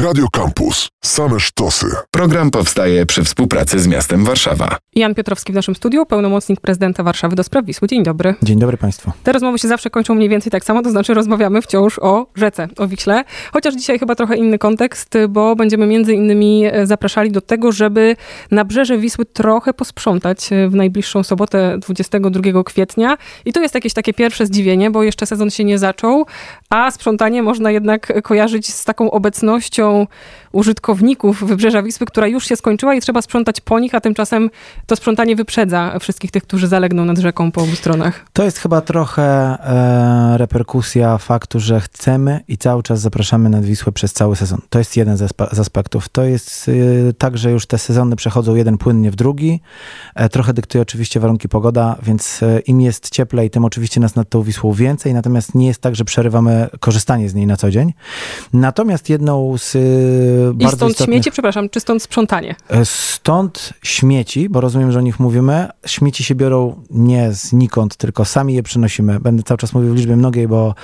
Radio Campus. Same sztosy. Program powstaje przy współpracy z miastem Warszawa. Jan Piotrowski w naszym studiu, pełnomocnik prezydenta Warszawy do spraw Wisły. Dzień dobry. Dzień dobry Państwu. Te rozmowy się zawsze kończą mniej więcej tak samo, to znaczy rozmawiamy wciąż o rzece, o Wiśle. Chociaż dzisiaj chyba trochę inny kontekst, bo będziemy między innymi e, zapraszali do tego, żeby nabrzeże Wisły trochę posprzątać e, w najbliższą sobotę 22 kwietnia. I to jest jakieś takie pierwsze zdziwienie, bo jeszcze sezon się nie zaczął, a sprzątanie można jednak kojarzyć z taką obecnością go użytkowników Wybrzeża Wisły, która już się skończyła i trzeba sprzątać po nich, a tymczasem to sprzątanie wyprzedza wszystkich tych, którzy zalegną nad rzeką po obu stronach. To jest chyba trochę e, reperkusja faktu, że chcemy i cały czas zapraszamy nad Wisłę przez cały sezon. To jest jeden z, aspe z aspektów. To jest e, tak, że już te sezony przechodzą jeden płynnie w drugi. E, trochę dyktuje oczywiście warunki pogoda, więc e, im jest cieplej, tym oczywiście nas nad tą Wisłą więcej, natomiast nie jest tak, że przerywamy korzystanie z niej na co dzień. Natomiast jedną z i bardzo stąd istotnych... śmieci, przepraszam, czy stąd sprzątanie? E, stąd śmieci, bo rozumiem, że o nich mówimy. Śmieci się biorą nie znikąd, tylko sami je przynosimy. Będę cały czas mówił w liczbie mnogiej, bo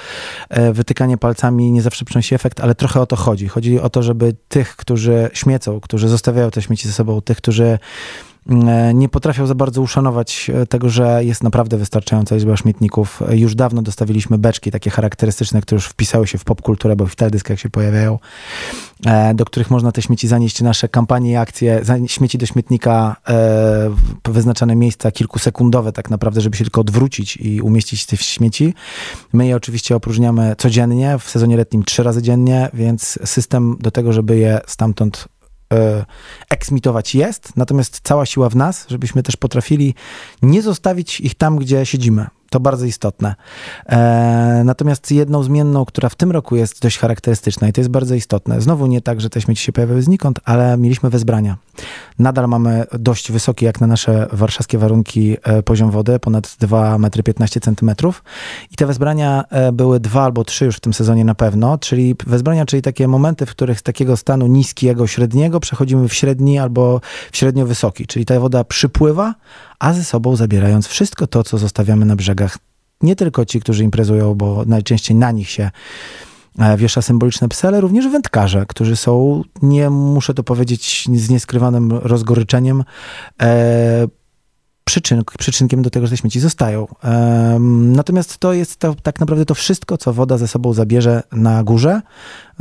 e, wytykanie palcami nie zawsze przynosi efekt, ale trochę o to chodzi. Chodzi o to, żeby tych, którzy śmiecą, którzy zostawiają te śmieci ze sobą, tych, którzy nie potrafią za bardzo uszanować e, tego, że jest naprawdę wystarczająca liczba śmietników. E, już dawno dostawiliśmy beczki takie charakterystyczne, które już wpisały się w popkulturę, bo w teledyskach się pojawiają, do których można te śmieci zanieść. Nasze kampanie i akcje, śmieci do śmietnika, wyznaczane miejsca kilkusekundowe tak naprawdę, żeby się tylko odwrócić i umieścić te śmieci. My je oczywiście opróżniamy codziennie, w sezonie letnim trzy razy dziennie, więc system do tego, żeby je stamtąd E, eksmitować jest, natomiast cała siła w nas, żebyśmy też potrafili nie zostawić ich tam, gdzie siedzimy. To bardzo istotne. E, natomiast jedną zmienną, która w tym roku jest dość charakterystyczna i to jest bardzo istotne, znowu nie tak, że te śmieci się pojawiały znikąd, ale mieliśmy wezbrania. Nadal mamy dość wysoki, jak na nasze warszawskie warunki, e, poziom wody, ponad 2,15 m i te wezbrania e, były dwa albo trzy już w tym sezonie na pewno, czyli wezbrania, czyli takie momenty, w których z takiego stanu niskiego, średniego przechodzimy w średni albo w średnio wysoki, czyli ta woda przypływa, a ze sobą zabierając wszystko to, co zostawiamy na brzegach. Nie tylko ci, którzy imprezują, bo najczęściej na nich się e, wiesza symboliczne psy, ale również wędkarze, którzy są, nie muszę to powiedzieć z nieskrywanym rozgoryczeniem, e, przyczyn, przyczynkiem do tego, że te śmieci zostają. E, natomiast to jest to, tak naprawdę to wszystko, co woda ze sobą zabierze na górze,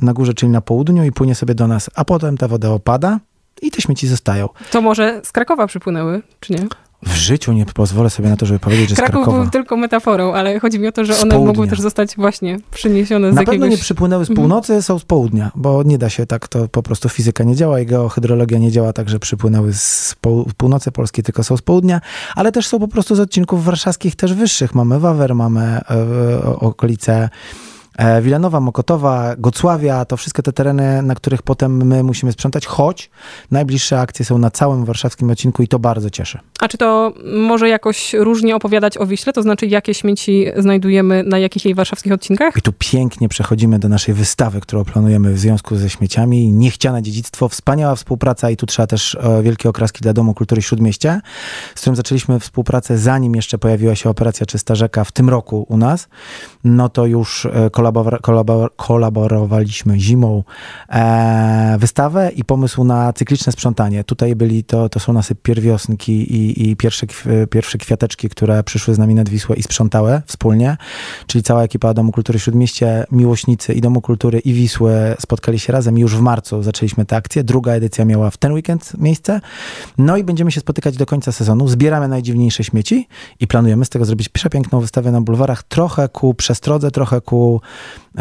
na górze, czyli na południu i płynie sobie do nas, a potem ta woda opada i te śmieci zostają. To może z Krakowa przypłynęły, czy nie? W życiu nie pozwolę sobie na to, żeby powiedzieć, że Kraków z Krakowa. był tylko metaforą, ale chodzi mi o to, że one mogły też zostać właśnie przyniesione z Na jakiegoś... pewno nie przypłynęły z mhm. północy, mhm. są z południa, bo nie da się tak, to po prostu fizyka nie działa i geohydrologia nie działa tak, że przypłynęły z północy Polski, tylko są z południa, ale też są po prostu z odcinków warszawskich też wyższych. Mamy Wawer, mamy e, okolice E, Wilanowa, Mokotowa, Gocławia, to wszystkie te tereny, na których potem my musimy sprzątać, choć najbliższe akcje są na całym warszawskim odcinku i to bardzo cieszy. A czy to może jakoś różnie opowiadać o Wiśle? To znaczy, jakie śmieci znajdujemy na jakich jej warszawskich odcinkach? I tu pięknie przechodzimy do naszej wystawy, którą planujemy w związku ze śmieciami. Niechciane dziedzictwo, wspaniała współpraca i tu trzeba też e, wielkie okraski dla Domu Kultury Śródmieście, z którym zaczęliśmy współpracę zanim jeszcze pojawiła się operacja Czysta Rzeka w tym roku u nas. No to już kolaborowaliśmy kolabor kolabor kolaborowaliśmy zimą e, wystawę i pomysł na cykliczne sprzątanie. Tutaj byli, to, to są nasze pierwiosnki i, i pierwsze, pierwsze kwiateczki, które przyszły z nami nad Wisłę i sprzątały wspólnie, czyli cała ekipa Domu Kultury Śródmieście, Miłośnicy i Domu Kultury i Wisły spotkali się razem i już w marcu zaczęliśmy tę akcję. Druga edycja miała w ten weekend miejsce. No i będziemy się spotykać do końca sezonu. Zbieramy najdziwniejsze śmieci i planujemy z tego zrobić przepiękną wystawę na bulwarach, trochę ku przestrodze, trochę ku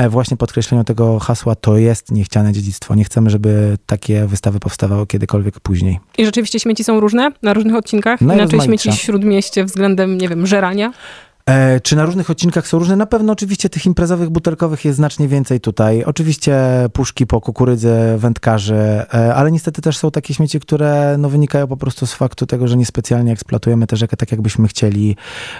właśnie podkreśleniu tego hasła to jest niechciane dziedzictwo. Nie chcemy, żeby takie wystawy powstawały kiedykolwiek później. I rzeczywiście śmieci są różne na różnych odcinkach? Inaczej śmieci w śródmieście względem, nie wiem, żerania? E, czy na różnych odcinkach są różne? Na pewno oczywiście tych imprezowych, butelkowych jest znacznie więcej tutaj. Oczywiście puszki po kukurydze, wędkarzy, e, ale niestety też są takie śmieci, które no, wynikają po prostu z faktu tego, że niespecjalnie eksploatujemy tę rzekę tak, jakbyśmy chcieli.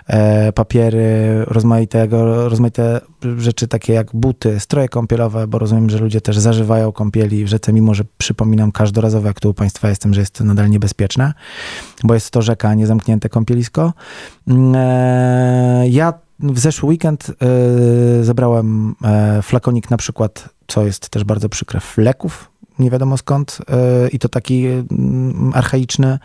E, papiery, rozmaitego, rozmaite rzeczy takie jak buty, stroje kąpielowe, bo rozumiem, że ludzie też zażywają kąpieli w rzece, mimo że przypominam każdorazowo, jak tu u Państwa jestem, że jest to nadal niebezpieczne, bo jest to rzeka, nie zamknięte kąpielisko. Mm, ja w zeszły weekend zebrałem flakonik na przykład, co jest też bardzo przykre, fleków, nie wiadomo skąd e, i to taki archaiczny.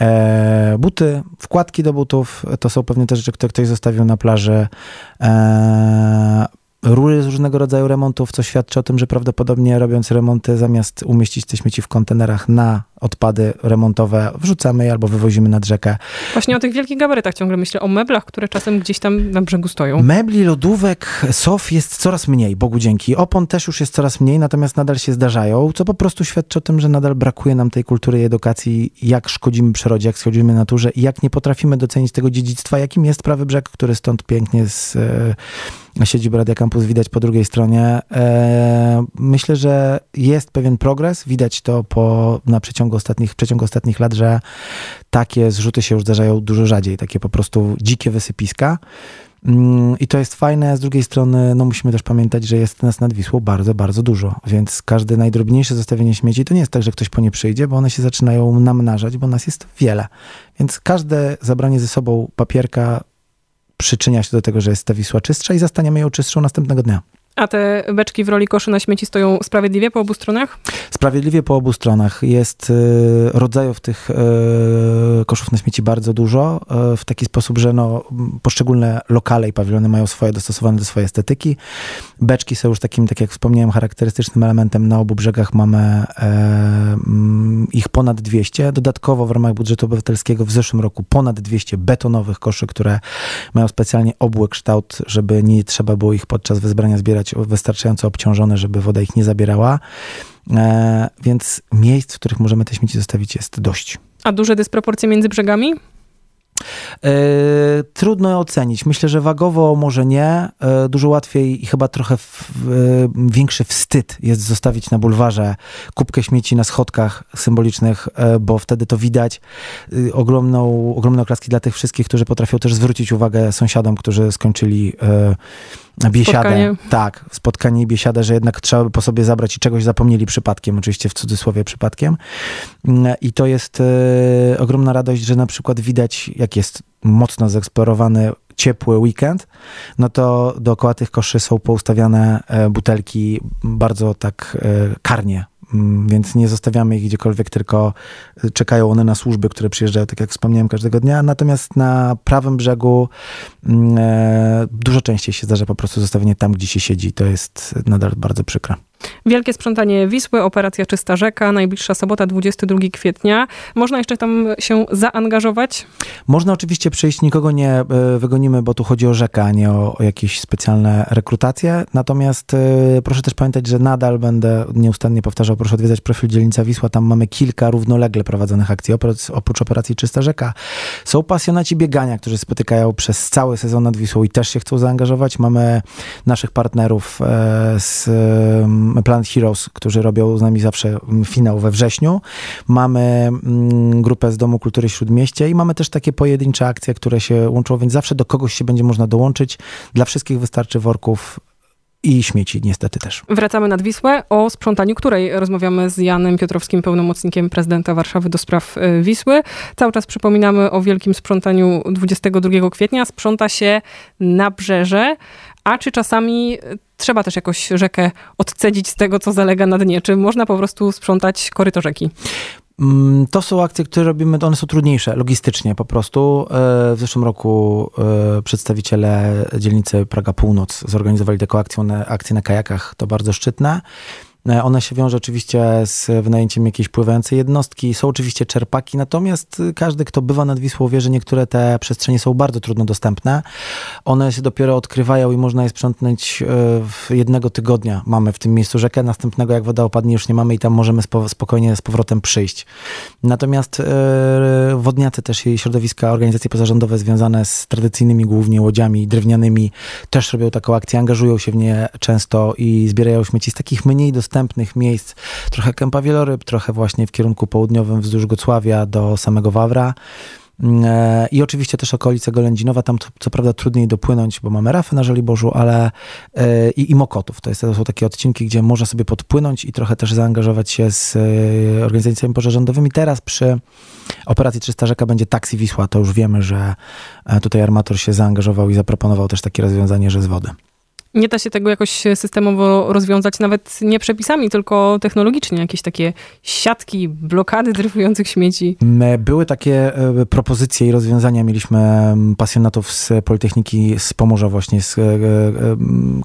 E, buty, wkładki do butów, to są pewnie te rzeczy, które ktoś zostawił na plaży. E, rury z różnego rodzaju remontów, co świadczy o tym, że prawdopodobnie robiąc remonty, zamiast umieścić te śmieci w kontenerach na odpady remontowe, wrzucamy albo wywozimy nad rzekę. Właśnie o tych wielkich gabarytach ciągle myślę, o meblach, które czasem gdzieś tam na brzegu stoją. Mebli, lodówek, sof jest coraz mniej, Bogu dzięki. Opon też już jest coraz mniej, natomiast nadal się zdarzają, co po prostu świadczy o tym, że nadal brakuje nam tej kultury i edukacji, jak szkodzimy przyrodzie, jak szkodzimy naturze i jak nie potrafimy docenić tego dziedzictwa, jakim jest prawy brzeg, który stąd pięknie z e, siedziby Radia Campus widać po drugiej stronie. E, myślę, że jest pewien progres, widać to po, na przeciągu ostatnich, w przeciągu ostatnich lat, że takie zrzuty się już zdarzają dużo rzadziej, takie po prostu dzikie wysypiska. Mm, I to jest fajne, z drugiej strony no musimy też pamiętać, że jest nas nad Wisłą bardzo, bardzo dużo, więc każde najdrobniejsze zostawienie śmieci to nie jest tak, że ktoś po nie przyjdzie, bo one się zaczynają namnażać, bo nas jest wiele. Więc każde zabranie ze sobą papierka przyczynia się do tego, że jest ta Wisła czystsza i zastaniemy ją czystszą następnego dnia. A te beczki w roli koszy na śmieci stoją sprawiedliwie po obu stronach? Sprawiedliwie po obu stronach. Jest y, rodzajów tych y, koszów na śmieci bardzo dużo, y, w taki sposób, że no, poszczególne lokale i pawilony mają swoje dostosowane do swojej estetyki. Beczki są już takim, tak jak wspomniałem, charakterystycznym elementem. Na obu brzegach mamy ich ponad 200. Dodatkowo w ramach budżetu obywatelskiego w zeszłym roku ponad 200 betonowych koszy, które mają specjalnie obły kształt, żeby nie trzeba było ich podczas wezbrania zbierać wystarczająco obciążone, żeby woda ich nie zabierała. E, więc miejsc, w których możemy te śmieci zostawić jest dość. A duże dysproporcje między brzegami? E, trudno ocenić. Myślę, że wagowo może nie. E, dużo łatwiej i chyba trochę w, e, większy wstyd jest zostawić na bulwarze kubkę śmieci na schodkach symbolicznych, e, bo wtedy to widać. Ogromną, ogromne oklaski dla tych wszystkich, którzy potrafią też zwrócić uwagę sąsiadom, którzy skończyli biesiadę. Spotkanie. Tak, spotkanie i biesiadę, że jednak trzeba by po sobie zabrać i czegoś zapomnieli przypadkiem, oczywiście w cudzysłowie przypadkiem. Mm, I to jest e, ogromna radość, że na przykład widać, jak jest mocno zeksplorowany ciepły weekend, no to dookoła tych koszy są poustawiane e, butelki bardzo tak e, karnie, więc nie zostawiamy ich gdziekolwiek, tylko czekają one na służby, które przyjeżdżają, tak jak wspomniałem, każdego dnia. Natomiast na prawym brzegu mm, e, dużo częściej się zdarza po prostu zostawienie tam, gdzie się siedzi. To jest nadal bardzo przykre. Wielkie sprzątanie Wisły, operacja Czysta Rzeka, najbliższa sobota, 22 kwietnia. Można jeszcze tam się zaangażować? Można oczywiście przyjść, nikogo nie e, wygonimy, bo tu chodzi o rzekę, a nie o, o jakieś specjalne rekrutacje. Natomiast e, proszę też pamiętać, że nadal będę nieustannie powtarzał, proszę odwiedzać profil Dzielnica Wisła. Tam mamy kilka równolegle prowadzonych akcji. Oprócz, oprócz operacji Czysta Rzeka są pasjonaci biegania, którzy spotykają przez cały sezon nad Wisłą i też się chcą zaangażować. Mamy naszych partnerów e, z Planet Heroes, którzy robią z nami zawsze finał we wrześniu. Mamy mm, grupę z Domu Kultury Śródmieście i mamy też takie pojedyncze akcje, które się łączą, więc zawsze do kogoś się będzie można dołączyć. Dla wszystkich wystarczy worków i śmieci niestety też. Wracamy nad Wisłę, o sprzątaniu której rozmawiamy z Janem Piotrowskim, pełnomocnikiem prezydenta Warszawy do spraw y, Wisły. Cały czas przypominamy o wielkim sprzątaniu 22 kwietnia. Sprząta się nabrzeże, a czy czasami trzeba też jakoś rzekę odcedzić z tego, co zalega na dnie? Czy można po prostu sprzątać koryto rzeki? Mm, to są akcje, które robimy, one są trudniejsze logistycznie po prostu. E, w zeszłym roku e, przedstawiciele dzielnicy Praga Północ zorganizowali taką akcję, akcję na kajakach, to bardzo szczytne. E, Ona się wiąże oczywiście z wynajęciem jakiejś pływającej jednostki. Są oczywiście czerpaki, natomiast każdy, kto bywa nad Wisłą, wie, że niektóre te przestrzenie są bardzo trudno dostępne. One się dopiero odkrywają i można je sprzątnąć e, w jednego tygodnia. Mamy w tym miejscu rzekę, następnego jak woda opadnie już nie mamy i tam możemy spokojnie z powrotem przyjść. Natomiast e, wodniacy też i środowiska, organizacje pozarządowe związane z tradycyjnymi głównie łodziami drewnianymi też robią taką akcję, angażują się w nie często i zbierają śmieci z takich mniej dostępnych dostępnych miejsc, trochę Kępa Wieloryb, trochę właśnie w kierunku południowym wzdłuż Gocławia do samego Wawra. Mm, I oczywiście też okolice Golędzinowa, tam co, prawda trudniej dopłynąć, bo mamy rafy na Żoliborzu, ale e, i, i Mokotów. To, jest, to są takie odcinki, gdzie można sobie podpłynąć i trochę też zaangażować się z e, organizacjami pozarządowymi. Teraz przy operacji 300 Rzeka będzie taksi Wisła, to już wiemy, że e, tutaj armator się zaangażował i zaproponował też takie rozwiązanie, że z wody. Nie da się tego jakoś systemowo rozwiązać, nawet nie przepisami, tylko technologicznie. Jakieś takie siatki, blokady dryfujących śmieci. Były takie e, propozycje i rozwiązania. Mieliśmy mm, pasjonatów z Politechniki z Pomorza właśnie, z, e, e,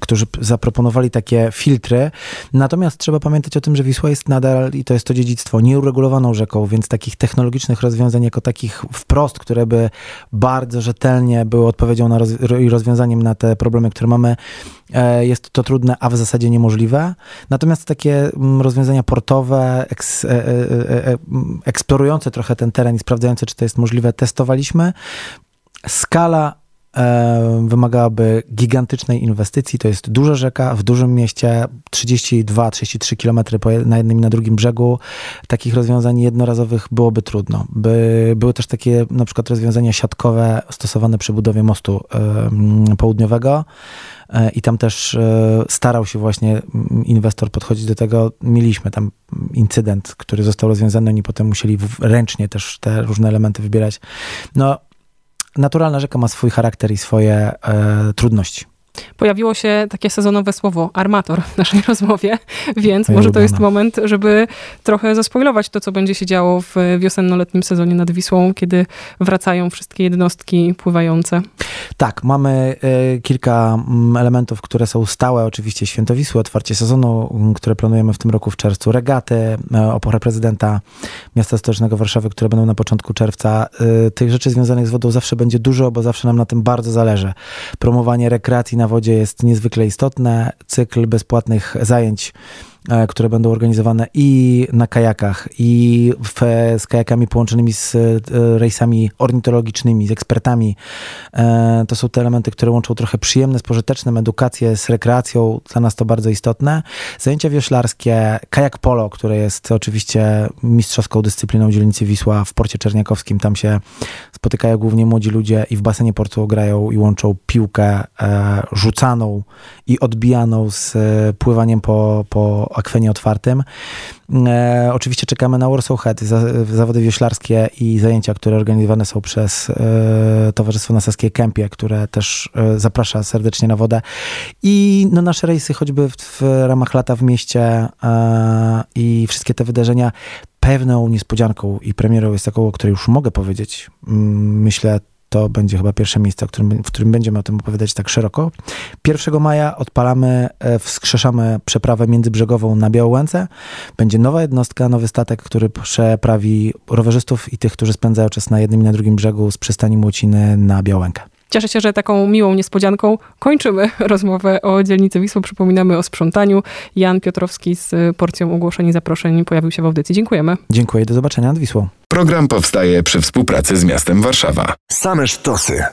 którzy zaproponowali takie filtry. Natomiast trzeba pamiętać o tym, że Wisła jest nadal, i to jest to dziedzictwo, nieuregulowaną rzeką, więc takich technologicznych rozwiązań jako takich wprost, które by bardzo rzetelnie były odpowiedzią roz, i rozwiązaniem na te problemy, które mamy, jest to trudne, a w zasadzie niemożliwe. Natomiast takie mm, rozwiązania portowe, eks, e, e, eksplorujące trochę ten teren i sprawdzające, czy to jest możliwe, testowaliśmy. Skala wymagałaby gigantycznej inwestycji. To jest duża rzeka w dużym mieście, 32-33 km na jednym i na drugim brzegu. Takich rozwiązań jednorazowych byłoby trudno. By, były też takie na przykład rozwiązania siatkowe stosowane przy budowie mostu południowego. E, i tam też e, starał się właśnie inwestor podchodzić do tego. Mieliśmy tam incydent, który został rozwiązany, oni potem musieli ręcznie też te różne elementy wybierać. No, naturalna rzeka ma swój charakter i swoje e, trudności. Pojawiło się takie sezonowe słowo armator w naszej rozmowie, więc może to jest moment, żeby trochę zaspoilować to, co będzie się działo w wiosenno-letnim sezonie nad Wisłą, kiedy wracają wszystkie jednostki pływające. Tak, mamy y, kilka mm, elementów, które są stałe. Oczywiście Święto Wisły, otwarcie sezonu, mm, które planujemy w tym roku w czerwcu, regaty, y, oporę prezydenta miasta stołecznego Warszawy, które będą na początku czerwca. Y, tych rzeczy związanych z wodą zawsze będzie dużo, bo zawsze nam na tym bardzo zależy. Promowanie rekreacji na wodzie jest niezwykle istotne. Cykl bezpłatnych zajęć które będą organizowane i na kajakach, i w, z kajakami połączonymi z e, rejsami ornitologicznymi, z ekspertami. E, to są te elementy, które łączą trochę przyjemne z pożytecznym, edukację z rekreacją. Dla nas to bardzo istotne. Zajęcia wioślarskie, kajak polo, które jest oczywiście mistrzowską dyscypliną dzielnicy Wisła w porcie czerniakowskim. Tam się spotykają głównie młodzi ludzie i w basenie portu grają i łączą piłkę rzucaną i odbijaną z pływaniem po, po akwenie otwartym. E, oczywiście czekamy na Warsaw Head, za, zawody wioślarskie i zajęcia, które organizowane są przez e, Towarzystwo na Saskiej Kępie, które też e, zaprasza serdecznie na wodę. I no, nasze rejsy choćby w, w ramach lata w mieście e, i wszystkie te wydarzenia pewną niespodzianką i premierą jest taką, o której już mogę powiedzieć. Myślę to będzie chyba pierwsze miejsce, którym, w którym będziemy o tym opowiadać tak szeroko. 1 maja odpalamy, e, wskrzeszamy przeprawę międzybrzegową na Białołęce. Będzie nowa jednostka, nowy statek, który przeprawi rowerzystów i tych, którzy spędzają czas na jednym i na drugim brzegu z przystani Młociny na Białękę. Cieszę się, że taką miłą niespodzianką kończymy rozmowę o dzielnicy Wisły. Przypominamy o sprzątaniu. Jan Piotrowski z porcją ogłoszeń i zaproszeń pojawił się w audycji. Dziękujemy. Dziękuję. Do zobaczenia nad Wisłą. Program powstaje przy współpracy z miastem Warszawa. Same sztosy.